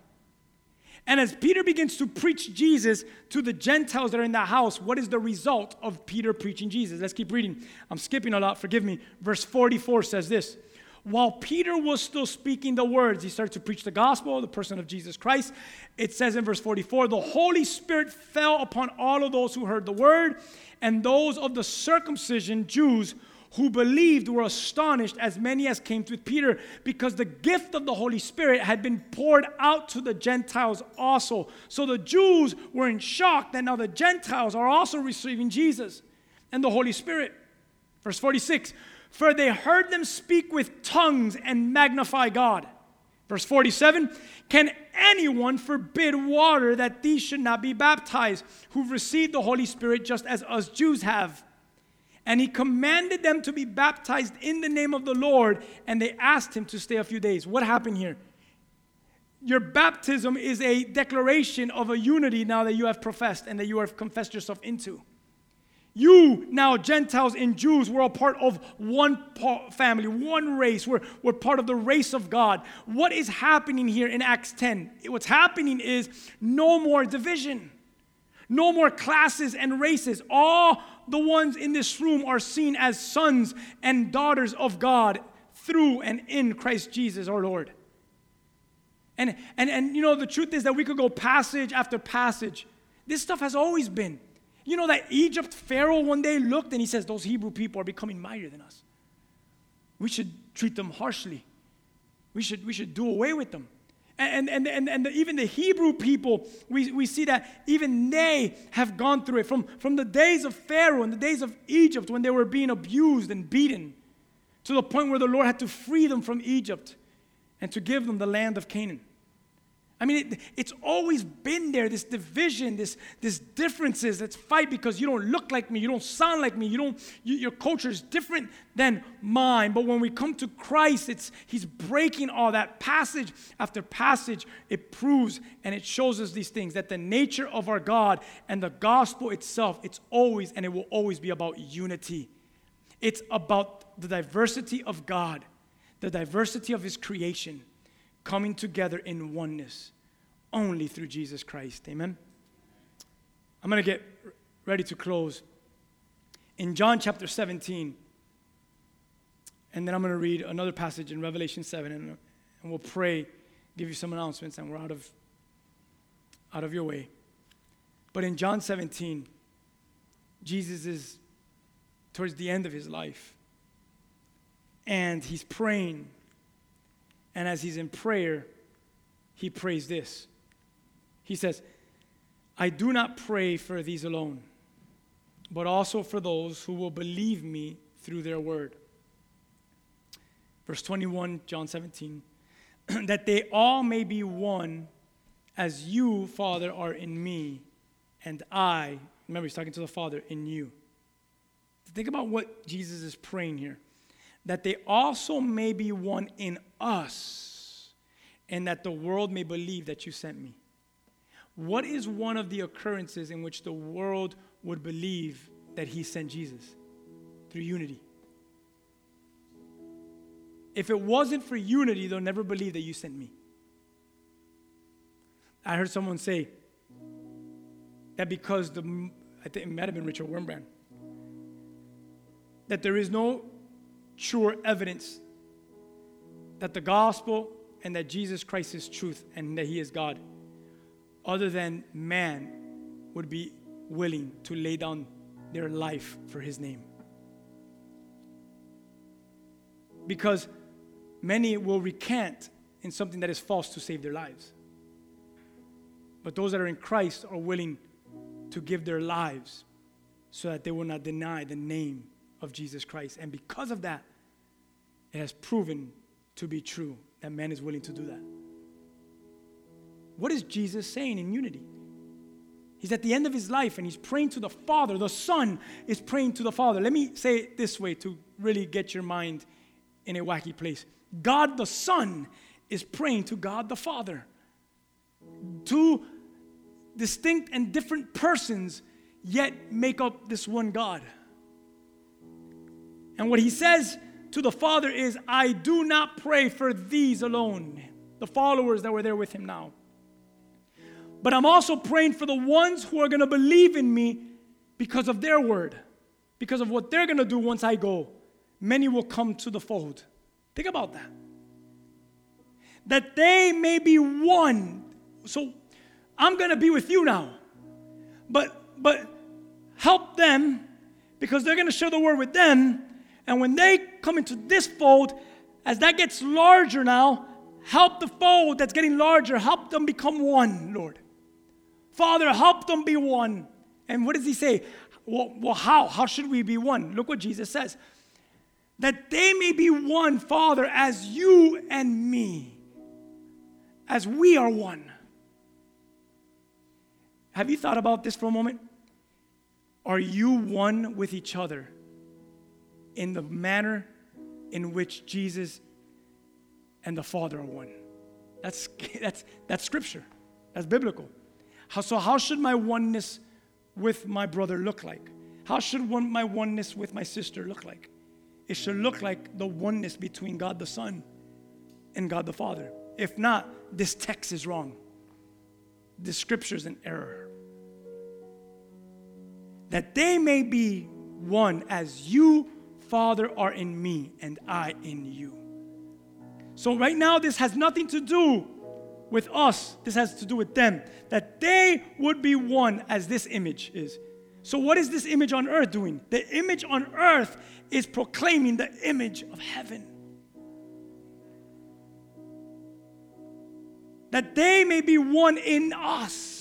And as Peter begins to preach Jesus to the Gentiles that are in that house, what is the result of Peter preaching Jesus? Let's keep reading. I'm skipping a lot, forgive me. Verse 44 says this While Peter was still speaking the words, he started to preach the gospel, the person of Jesus Christ. It says in verse 44 the Holy Spirit fell upon all of those who heard the word, and those of the circumcision, Jews, who believed were astonished, as many as came with Peter, because the gift of the Holy Spirit had been poured out to the Gentiles also. So the Jews were in shock that now the Gentiles are also receiving Jesus and the Holy Spirit. Verse 46 For they heard them speak with tongues and magnify God. Verse 47 Can anyone forbid water that these should not be baptized, who've received the Holy Spirit just as us Jews have? And he commanded them to be baptized in the name of the Lord, and they asked him to stay a few days. What happened here? Your baptism is a declaration of a unity now that you have professed and that you have confessed yourself into. You, now Gentiles and Jews, we're a part of one family, one race. We're, we're part of the race of God. What is happening here in Acts 10? What's happening is no more division, no more classes and races. All the ones in this room are seen as sons and daughters of God through and in Christ Jesus our Lord. And, and, and you know, the truth is that we could go passage after passage. This stuff has always been. You know that Egypt Pharaoh one day looked and he says, Those Hebrew people are becoming mightier than us. We should treat them harshly. We should, we should do away with them. And, and, and, and the, even the Hebrew people, we, we see that even they have gone through it. From, from the days of Pharaoh and the days of Egypt when they were being abused and beaten to the point where the Lord had to free them from Egypt and to give them the land of Canaan. I mean, it, it's always been there, this division, this, this differences, this fight because you don't look like me, you don't sound like me, you don't, you, your culture is different than mine. But when we come to Christ, it's, he's breaking all that passage after passage. It proves and it shows us these things that the nature of our God and the gospel itself, it's always and it will always be about unity. It's about the diversity of God, the diversity of his creation coming together in oneness only through Jesus Christ. Amen. I'm going to get ready to close. In John chapter 17, and then I'm going to read another passage in Revelation 7, and, and we'll pray, give you some announcements, and we're out of, out of your way. But in John 17, Jesus is towards the end of his life, and he's praying and as he's in prayer, he prays this. He says, I do not pray for these alone, but also for those who will believe me through their word. Verse 21, John 17, that they all may be one as you, Father, are in me, and I, remember, he's talking to the Father, in you. Think about what Jesus is praying here that they also may be one in us, and that the world may believe that you sent me. What is one of the occurrences in which the world would believe that he sent Jesus? Through unity. If it wasn't for unity, they'll never believe that you sent me. I heard someone say that because the, I think it might have been Richard Wurmbrand, that there is no sure evidence that the gospel and that Jesus Christ is truth and that he is God, other than man would be willing to lay down their life for his name. Because many will recant in something that is false to save their lives. But those that are in Christ are willing to give their lives so that they will not deny the name of Jesus Christ. And because of that, it has proven to be true that man is willing to do that. What is Jesus saying in unity? He's at the end of his life and he's praying to the Father. The Son is praying to the Father. Let me say it this way to really get your mind in a wacky place God the Son is praying to God the Father. Two distinct and different persons, yet make up this one God. And what he says to the Father is, I do not pray for these alone, the followers that were there with him now. But I'm also praying for the ones who are going to believe in me because of their word, because of what they're going to do once I go. Many will come to the fold. Think about that. That they may be one. So I'm going to be with you now. But but help them because they're going to share the word with them and when they come into this fold, as that gets larger now, help the fold that's getting larger, help them become one, Lord. Father, help them be one. And what does he say? Well, well, how? How should we be one? Look what Jesus says. That they may be one, Father, as you and me, as we are one. Have you thought about this for a moment? Are you one with each other? in the manner in which Jesus and the Father are one. That's, that's, that's scripture, that's biblical. How, so, how should my oneness with my brother look like? How should one, my oneness with my sister look like? It should look like the oneness between God the Son and God the Father. If not, this text is wrong. This scripture is an error. That they may be one as you Father, are in me and I in you. So, right now, this has nothing to do with us, this has to do with them. That they would be one as this image is. So, what is this image on earth doing? The image on earth is proclaiming the image of heaven. That they may be one in us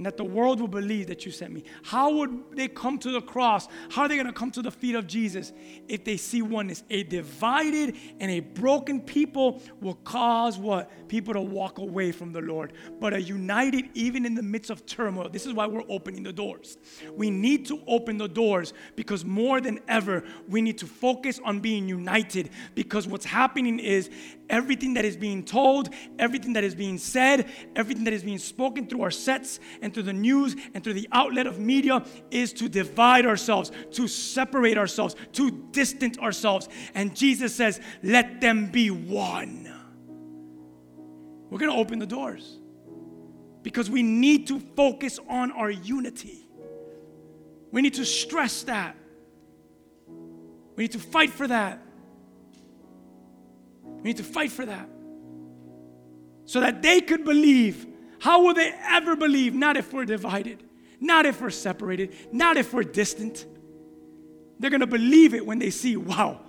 and that the world will believe that you sent me. How would they come to the cross? How are they going to come to the feet of Jesus if they see oneness? A divided and a broken people will cause what? People to walk away from the Lord. But a united, even in the midst of turmoil, this is why we're opening the doors. We need to open the doors because more than ever, we need to focus on being united because what's happening is everything that is being told, everything that is being said, everything that is being spoken through our sets and through the news and through the outlet of media is to divide ourselves, to separate ourselves, to distance ourselves. And Jesus says, let them be one. We're going to open the doors because we need to focus on our unity. We need to stress that. We need to fight for that. We need to fight for that. So that they could believe. How will they ever believe? Not if we're divided, not if we're separated, not if we're distant. They're going to believe it when they see, wow,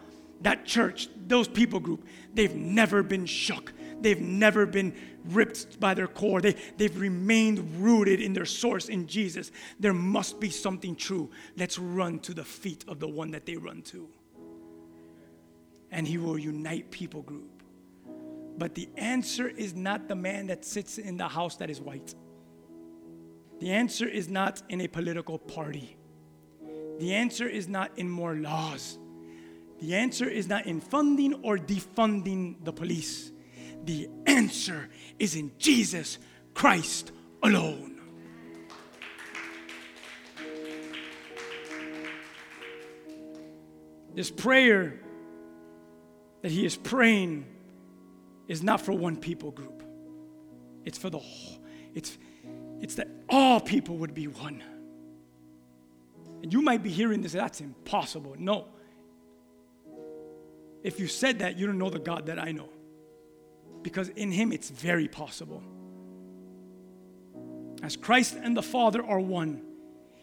that church, those people group, they've never been shook. They've never been ripped by their core. They, they've remained rooted in their source in Jesus. There must be something true. Let's run to the feet of the one that they run to and he will unite people group. But the answer is not the man that sits in the house that is white. The answer is not in a political party. The answer is not in more laws. The answer is not in funding or defunding the police. The answer is in Jesus Christ alone. This prayer that he is praying is not for one people group. It's for the whole. It's, it's that all people would be one. And you might be hearing this, that's impossible. No. If you said that, you don't know the God that I know. Because in Him, it's very possible. As Christ and the Father are one,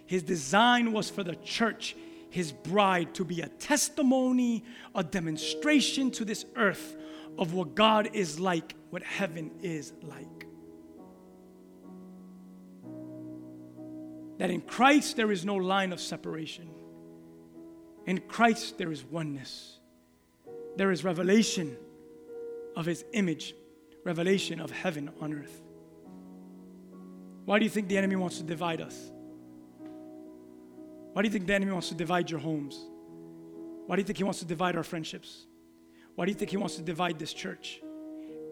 His design was for the church his bride to be a testimony, a demonstration to this earth of what God is like, what heaven is like. That in Christ there is no line of separation. In Christ there is oneness. There is revelation of his image, revelation of heaven on earth. Why do you think the enemy wants to divide us? Why do you think the enemy wants to divide your homes? Why do you think he wants to divide our friendships? Why do you think he wants to divide this church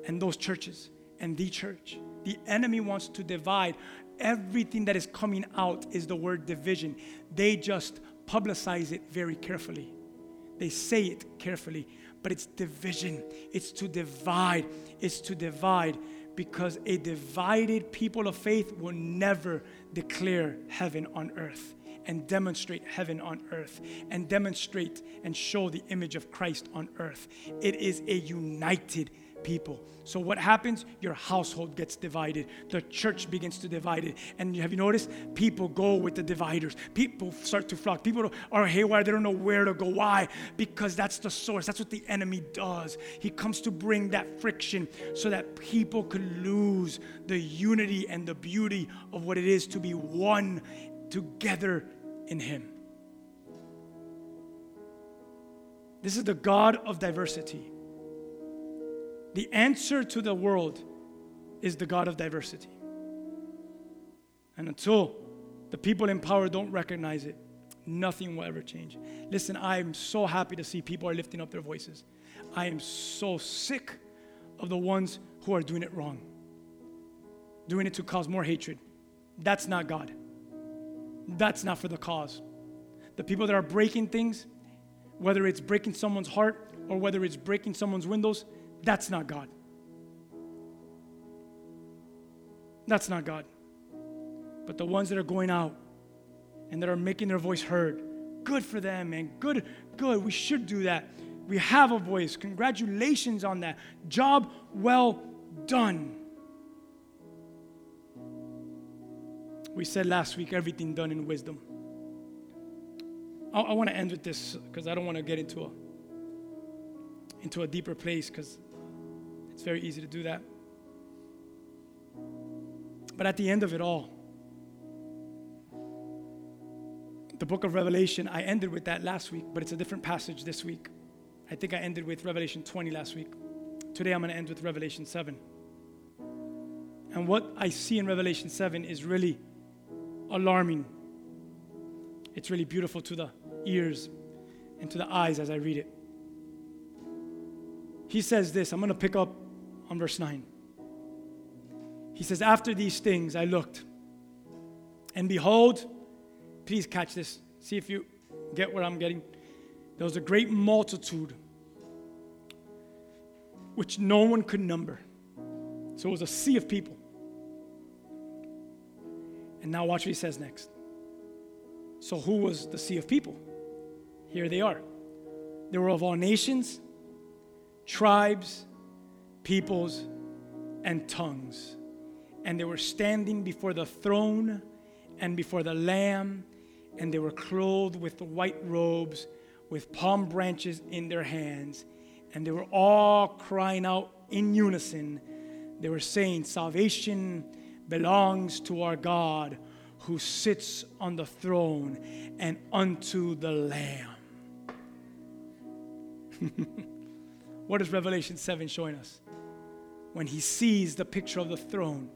and those churches and the church? The enemy wants to divide. Everything that is coming out is the word division. They just publicize it very carefully. They say it carefully, but it's division. It's to divide. It's to divide because a divided people of faith will never declare heaven on earth and demonstrate heaven on earth and demonstrate and show the image of Christ on earth. It is a united people. So what happens? Your household gets divided. The church begins to divide it. And have you noticed? People go with the dividers. People start to flock. People are haywire. They don't know where to go. Why? Because that's the source. That's what the enemy does. He comes to bring that friction so that people could lose the unity and the beauty of what it is to be one together in Him. This is the God of diversity. The answer to the world is the God of diversity. And until the people in power don't recognize it, nothing will ever change. Listen, I am so happy to see people are lifting up their voices. I am so sick of the ones who are doing it wrong, doing it to cause more hatred. That's not God that's not for the cause. The people that are breaking things, whether it's breaking someone's heart or whether it's breaking someone's windows, that's not God. That's not God. But the ones that are going out and that are making their voice heard, good for them, man. Good, good. We should do that. We have a voice. Congratulations on that. Job well done. We said last week everything done in wisdom. I, I want to end with this because I don't want to get into a into a deeper place because it's very easy to do that. But at the end of it all, the book of Revelation, I ended with that last week, but it's a different passage this week. I think I ended with Revelation 20 last week. Today I'm going to end with Revelation 7. And what I see in Revelation 7 is really alarming. It's really beautiful to the ears and to the eyes as I read it. He says this, I'm going to pick up on verse 9. He says, After these things I looked, and behold, please catch this, see if you get what I'm getting. There was a great multitude which no one could number. So it was a sea of people. And now watch what he says next. So, who was the sea of people? Here they are. They were of all nations, tribes, peoples, and tongues. And they were standing before the throne and before the Lamb, and they were clothed with white robes, with palm branches in their hands. And they were all crying out in unison. They were saying, Salvation belongs to our God who sits on the throne and unto the Lamb. what is Revelation 7 showing us? When he sees the picture of the throne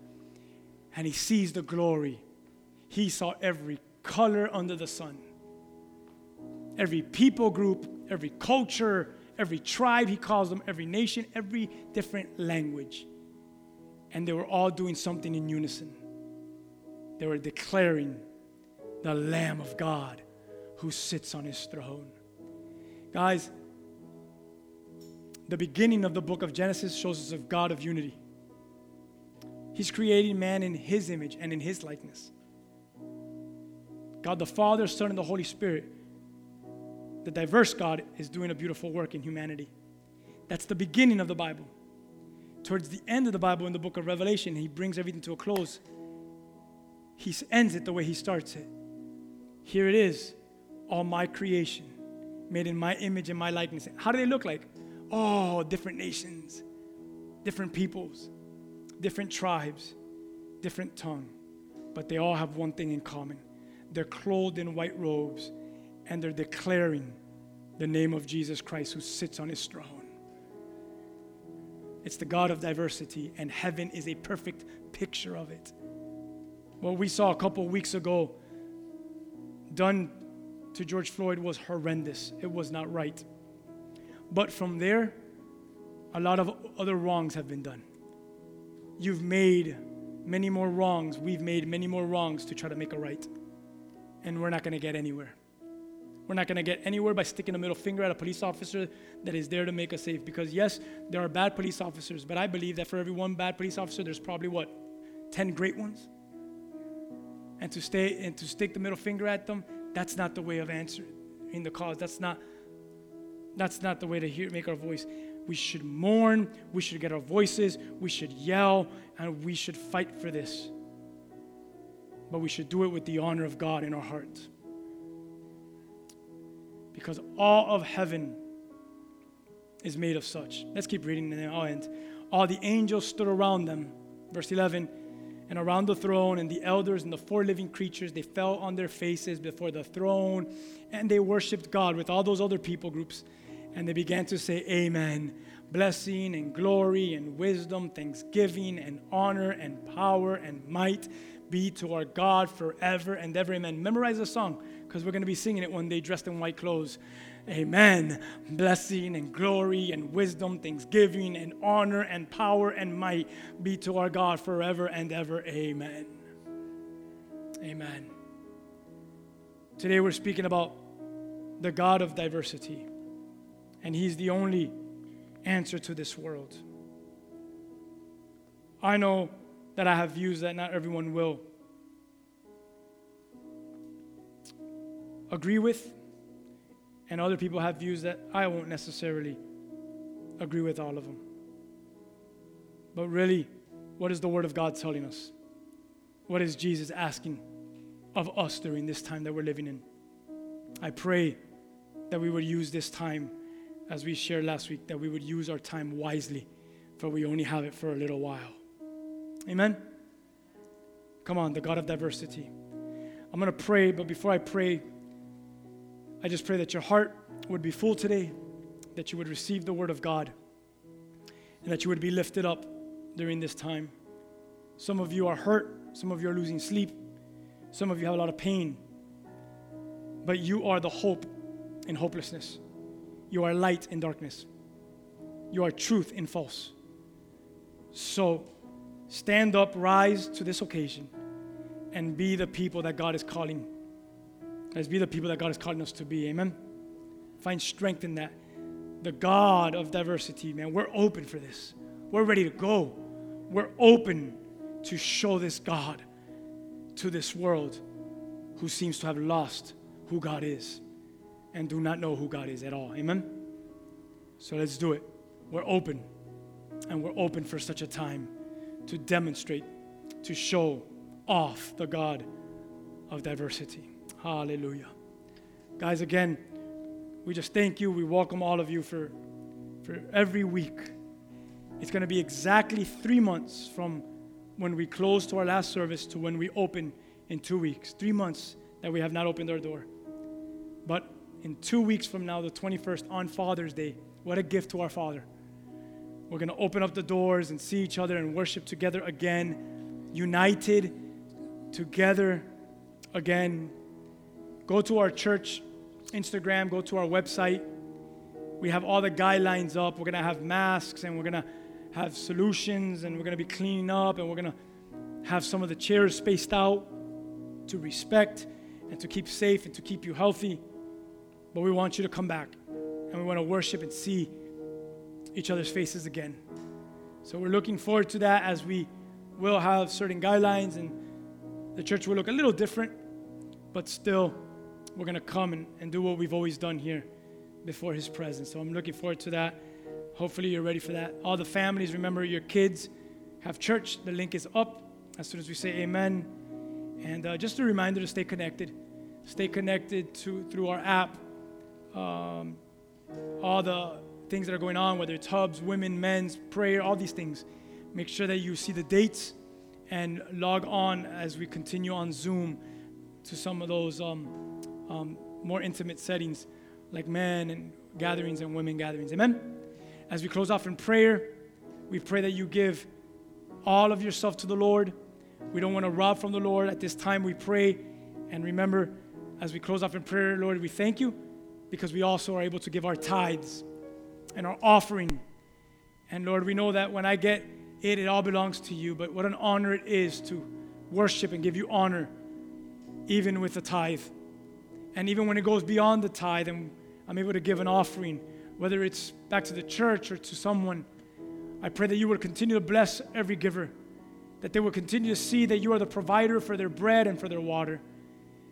and he sees the glory, he saw every color under the sun, every people group, every culture, every tribe, he calls them, every nation, every different language. And they were all doing something in unison. They were declaring the Lamb of God who sits on his throne. Guys, the beginning of the book of Genesis shows us a God of unity. He's creating man in his image and in his likeness. God the Father, Son, and the Holy Spirit, the diverse God, is doing a beautiful work in humanity. That's the beginning of the Bible. Towards the end of the Bible, in the book of Revelation, he brings everything to a close. He ends it the way he starts it. Here it is, all my creation, made in my image and my likeness. How do they look like? Oh, different nations, different peoples, different tribes, different tongue. But they all have one thing in common they're clothed in white robes and they're declaring the name of Jesus Christ who sits on his throne. It's the God of diversity, and heaven is a perfect picture of it. What we saw a couple weeks ago done to George Floyd was horrendous. It was not right. But from there, a lot of other wrongs have been done. You've made many more wrongs. We've made many more wrongs to try to make a right and we're not going to get anywhere. We're not going to get anywhere by sticking a middle finger at a police officer that is there to make us safe. Because, yes, there are bad police officers, but I believe that for every one bad police officer, there's probably what? 10 great ones? And to stay and to stick the middle finger at them, that's not the way of answering the cause. That's not that's not the way to hear make our voice. We should mourn, we should get our voices, we should yell, and we should fight for this but we should do it with the honor of God in our hearts. Because all of heaven is made of such. Let's keep reading and then I'll end. All the angels stood around them, verse 11, and around the throne, and the elders and the four living creatures, they fell on their faces before the throne, and they worshiped God with all those other people groups, and they began to say, Amen. Blessing and glory and wisdom, thanksgiving and honor and power and might be to our God forever and ever. Amen. Memorize the song because we're going to be singing it one day dressed in white clothes. Amen. Blessing and glory and wisdom, thanksgiving and honor and power and might be to our God forever and ever. Amen. Amen. Today we're speaking about the God of diversity, and He's the only answer to this world. I know that I have views that not everyone will agree with, and other people have views that I won't necessarily agree with all of them. But really, what is the Word of God telling us? What is Jesus asking of us during this time that we're living in. I pray that we would use this time, as we shared last week, that we would use our time wisely, for we only have it for a little while. Amen? Come on, the God of diversity. I'm going to pray, but before I pray, I just pray that your heart would be full today, that you would receive the word of God, and that you would be lifted up during this time. Some of you are hurt, some of you are losing sleep, some of you have a lot of pain, but you are the hope in hopelessness. You are light in darkness. You are truth in false. So stand up, rise to this occasion, and be the people that God is calling. Let's be the people that God is calling us to be. Amen. Find strength in that. The God of diversity, man, we're open for this. We're ready to go. We're open to show this God to this world who seems to have lost who God is and do not know who God is at all. Amen? So let's do it. We're open. And we're open for such a time to demonstrate, to show off the God of diversity. Hallelujah. Guys, again, we just thank you. We welcome all of you for, for every week. It's going to be exactly three months from when we close to our last service to when we open in two weeks. Three months that we have not opened our door. But in two weeks from now, the 21st, on Father's Day, what a gift to our Father. We're going to open up the doors and see each other and worship together again, united together again. Go to our church Instagram, go to our website. We have all the guidelines up. We're going to have masks and we're going to have solutions and we're going to be cleaning up and we're going to have some of the chairs spaced out to respect and to keep safe and to keep you healthy. But we want you to come back and we want to worship and see each other's faces again. So we're looking forward to that as we will have certain guidelines and the church will look a little different, but still we're going to come and, and do what we've always done here before his presence. So I'm looking forward to that. Hopefully you're ready for that. All the families, remember your kids have church. The link is up as soon as we say amen. And uh, just a reminder to stay connected. Stay connected to through our app. Um, all the things that are going on, whether it's hubs, women, men's, prayer, all these things. Make sure that you see the dates and log on as we continue on Zoom to some of those um, um, more intimate settings like men and gatherings and women gatherings. Amen? As we close off in prayer, we pray that you give all of yourself to the Lord. We don't want to rob from the Lord. At this time, we pray and remember as we close off in prayer, Lord, we thank you because we also are able to give our tithes and our offering. And Lord, we know that when I get it, it all belongs to you. But what an honor it is to worship and give you honor, even with the tithe. And even when it goes beyond the tithe, and I'm able to give an offering, whether it's back to the church or to someone, I pray that you would continue to bless every giver, that they will continue to see that you are the provider for their bread and for their water.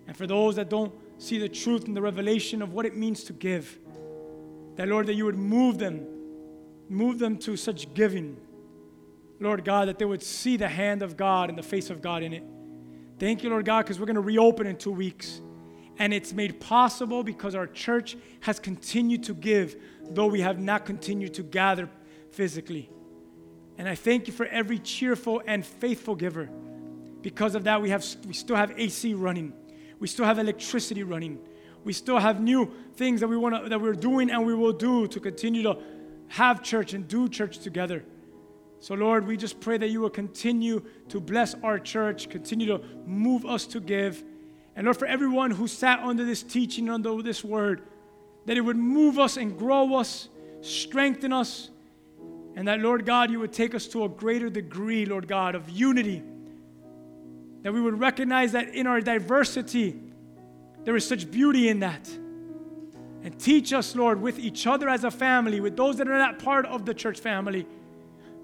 And for those that don't see the truth and the revelation of what it means to give, that Lord, that you would move them, move them to such giving. Lord God, that they would see the hand of God and the face of God in it. Thank you, Lord God, because we're going to reopen in two weeks. And it's made possible because our church has continued to give, though we have not continued to gather physically. And I thank you for every cheerful and faithful giver. Because of that, we, have, we still have AC running. We still have electricity running. We still have new things that we want to, that we're doing and we will do to continue to have church and do church together. So, Lord, we just pray that you will continue to bless our church, continue to move us to give. And Lord, for everyone who sat under this teaching, under this word, that it would move us and grow us, strengthen us, and that, Lord God, you would take us to a greater degree, Lord God, of unity. That we would recognize that in our diversity, there is such beauty in that. And teach us, Lord, with each other as a family, with those that are not part of the church family.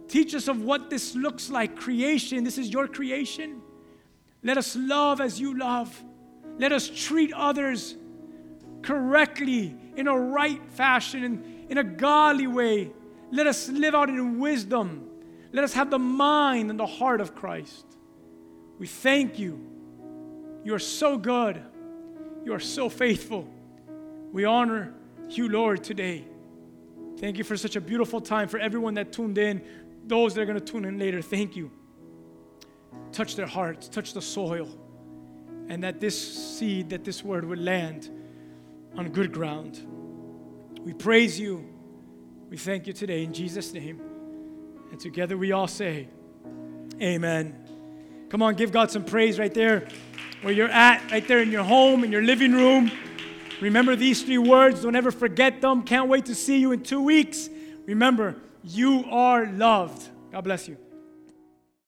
Teach us of what this looks like creation. This is your creation. Let us love as you love. Let us treat others correctly, in a right fashion, in, in a godly way. Let us live out in wisdom. Let us have the mind and the heart of Christ. We thank you You are so good. You are so faithful. We honor you, Lord, today. Thank you for such a beautiful time for everyone that tuned in, those that are going to tune in later. Thank you. Touch their hearts, touch the soil, and that this seed, that this word would land on good ground. We praise you. We thank you today in Jesus' name. And together we all say, Amen. Come on, give God some praise right there where you're at, right there in your home, in your living room. Remember these three words. Don't ever forget them. Can't wait to see you in two weeks. Remember, you are loved. God bless you.